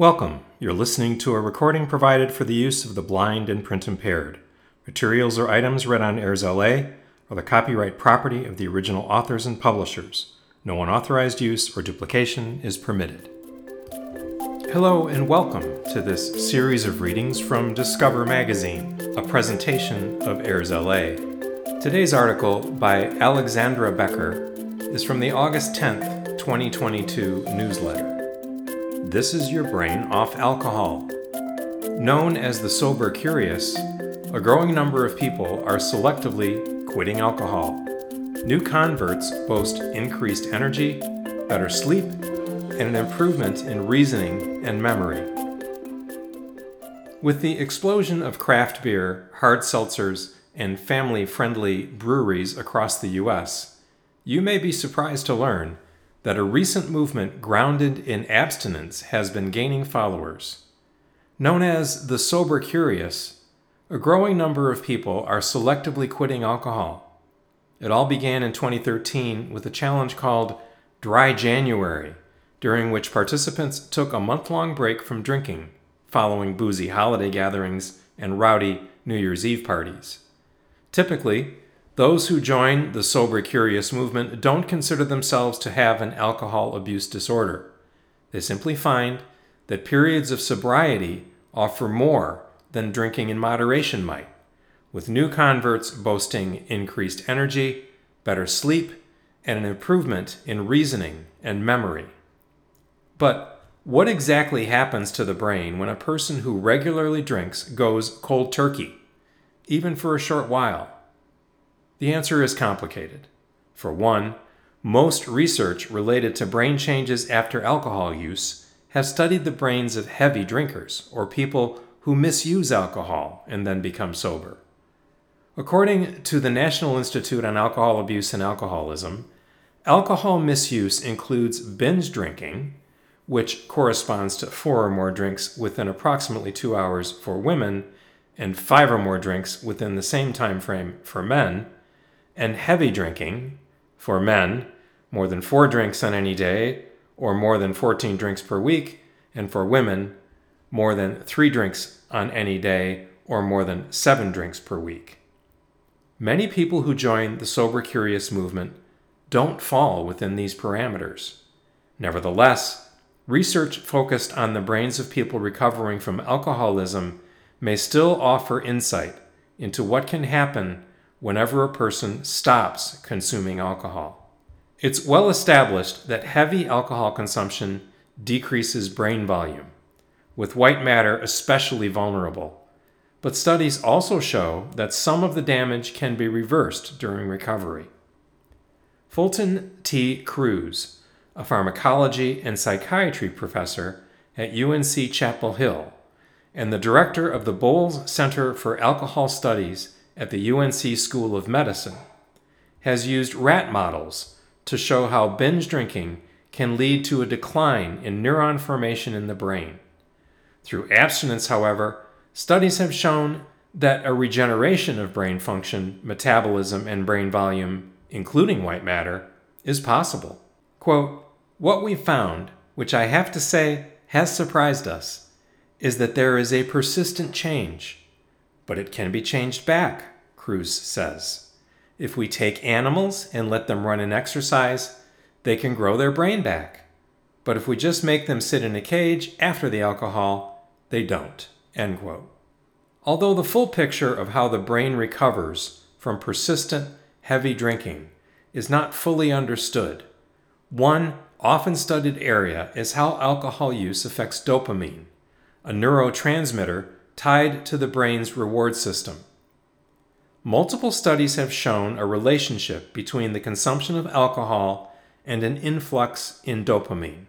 Welcome. You're listening to a recording provided for the use of the blind and print impaired. Materials or items read on AIRSLA are the copyright property of the original authors and publishers. No unauthorized use or duplication is permitted. Hello and welcome to this series of readings from Discover Magazine, a presentation of AIRSLA. Today's article by Alexandra Becker is from the August 10th, 2022 newsletter. This is Your Brain Off Alcohol. Known as the sober curious, a growing number of people are selectively quitting alcohol. New converts boast increased energy, better sleep, and an improvement in reasoning and memory. With the explosion of craft beer, hard seltzers, and family friendly breweries across the U.S., you may be surprised to learn that a recent movement grounded in abstinence has been gaining followers. Known as the sober curious, a growing number of people are selectively quitting alcohol. It all began in 2013 with a challenge called Dry January, during which participants took a month long break from drinking, following boozy holiday gatherings and rowdy New Year's Eve parties. Typically, those who join the sober curious movement don't consider themselves to have an alcohol abuse disorder. They simply find that periods of sobriety offer more than drinking in moderation might, with new converts boasting increased energy, better sleep, and an improvement in reasoning and memory. But what exactly happens to the brain when a person who regularly drinks goes cold turkey, even for a short while? The answer is complicated. For one, most research related to brain changes after alcohol use has studied the brains of heavy drinkers or people who misuse alcohol and then become sober. According to the National Institute on Alcohol Abuse and Alcoholism, alcohol misuse includes binge drinking, which corresponds to four or more drinks within approximately two hours for women and five or more drinks within the same time frame for men and heavy drinking for men, more than four drinks on any day, or more than 14 drinks per week, and for women, more than three drinks on any day, or more than seven drinks per week. Many people who join the Sober Curious movement don't fall within these parameters. Nevertheless, research focused on the brains of people recovering from alcoholism may still offer insight into what can happen whenever a person stops consuming alcohol. It's well established that heavy alcohol consumption decreases brain volume, with white matter especially vulnerable. But studies also show that some of the damage can be reversed during recovery. Fulton T. Crews, a pharmacology and psychiatry professor at UNC Chapel Hill and the director of the Bowles Center for Alcohol Studies at the UNC School of Medicine, has used rat models to show how binge drinking can lead to a decline in neuron formation in the brain. Through abstinence, however, studies have shown that a regeneration of brain function, metabolism, and brain volume, including white matter, is possible. Quote, What we found, which I have to say has surprised us, is that there is a persistent change but it can be changed back, Crews says. If we take animals and let them run and exercise, they can grow their brain back. But if we just make them sit in a cage after the alcohol, they don't. End quote. Although the full picture of how the brain recovers from persistent, heavy drinking is not fully understood, one often studied area is how alcohol use affects dopamine, a neurotransmitter tied to the brain's reward system. Multiple studies have shown a relationship between the consumption of alcohol and an influx in dopamine,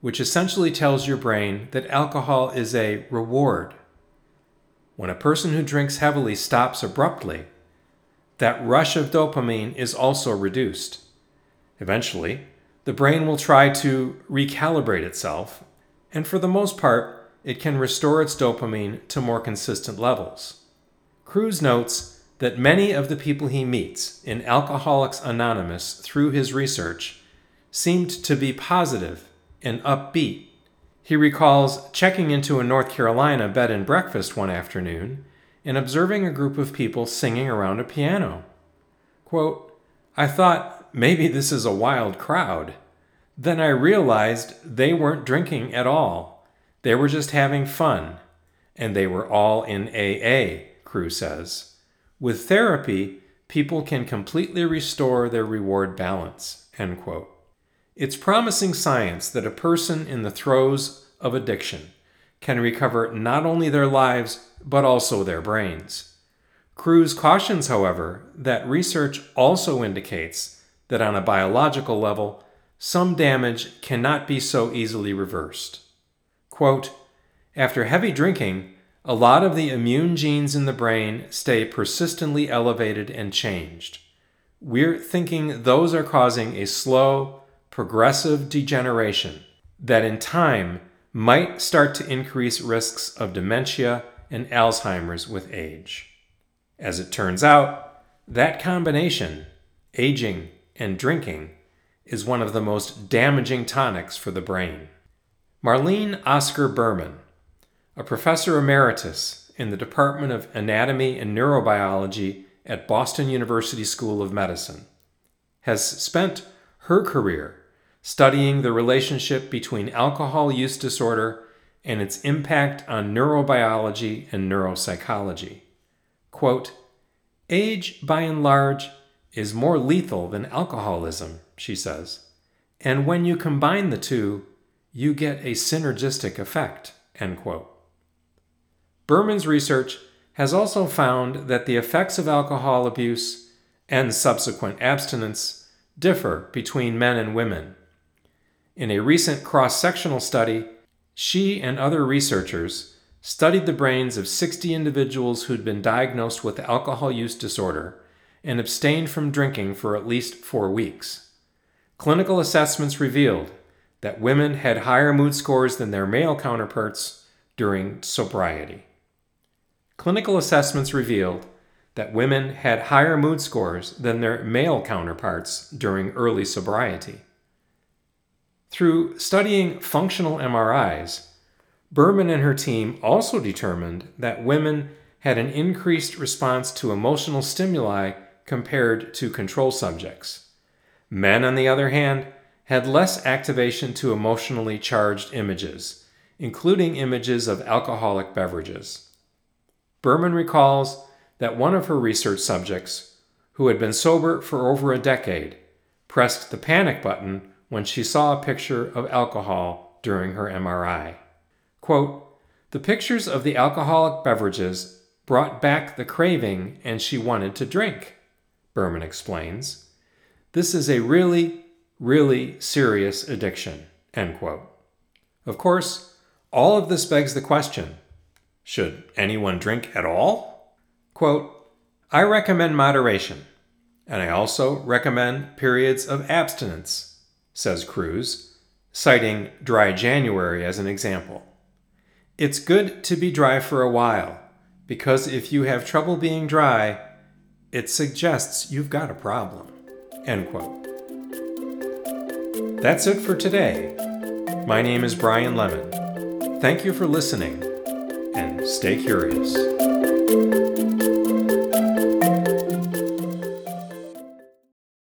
which essentially tells your brain that alcohol is a reward. When a person who drinks heavily stops abruptly, that rush of dopamine is also reduced. Eventually, the brain will try to recalibrate itself, and for the most part, it can restore its dopamine to more consistent levels. Crews notes that many of the people he meets in Alcoholics Anonymous through his research seemed to be positive and upbeat. He recalls checking into a North Carolina bed and breakfast one afternoon and observing a group of people singing around a piano. Quote, I thought maybe this is a wild crowd. Then I realized they weren't drinking at all. They were just having fun. And they were all in AA, Crews says. With therapy, people can completely restore their reward balance. End quote. It's promising science that a person in the throes of addiction can recover not only their lives, but also their brains. Crews cautions, however, that research also indicates that on a biological level, some damage cannot be so easily reversed. Quote, After heavy drinking, a lot of the immune genes in the brain stay persistently elevated and changed. We're thinking those are causing a slow, progressive degeneration that in time might start to increase risks of dementia and Alzheimer's with age. As it turns out, that combination, aging and drinking, is one of the most damaging tonics for the brain. Marlene Oscar Berman, a professor emeritus in the Department of Anatomy and Neurobiology at Boston University School of Medicine, has spent her career studying the relationship between alcohol use disorder and its impact on neurobiology and neuropsychology. Quote, Age, by and large, is more lethal than alcoholism, she says. And when you combine the two, you get a synergistic effect. End quote. Berman's research has also found that the effects of alcohol abuse and subsequent abstinence differ between men and women in a recent cross sectional study, she and other researchers studied the brains of 60 individuals who'd been diagnosed with alcohol use disorder and abstained from drinking for at least four weeks. Clinical assessments revealed that women had higher mood scores than their male counterparts during sobriety. Clinical assessments revealed that women had higher mood scores than their male counterparts during early sobriety. Through studying functional MRIs, Berman and her team also determined that women had an increased response to emotional stimuli compared to control subjects. Men, on the other hand, had less activation to emotionally charged images, including images of alcoholic beverages. Berman recalls that one of her research subjects, who had been sober for over a decade, pressed the panic button when she saw a picture of alcohol during her MRI. Quote, the pictures of the alcoholic beverages brought back the craving and she wanted to drink, Berman explains. This is a really, really serious addiction. End quote. Of course, all of this begs the question should anyone drink at all? Quote, I recommend moderation, and I also recommend periods of abstinence says Crews, citing dry January as an example. It's good to be dry for a while, because if you have trouble being dry, it suggests you've got a problem. End quote. That's it for today. My name is Brian Lemon. Thank you for listening, and stay curious.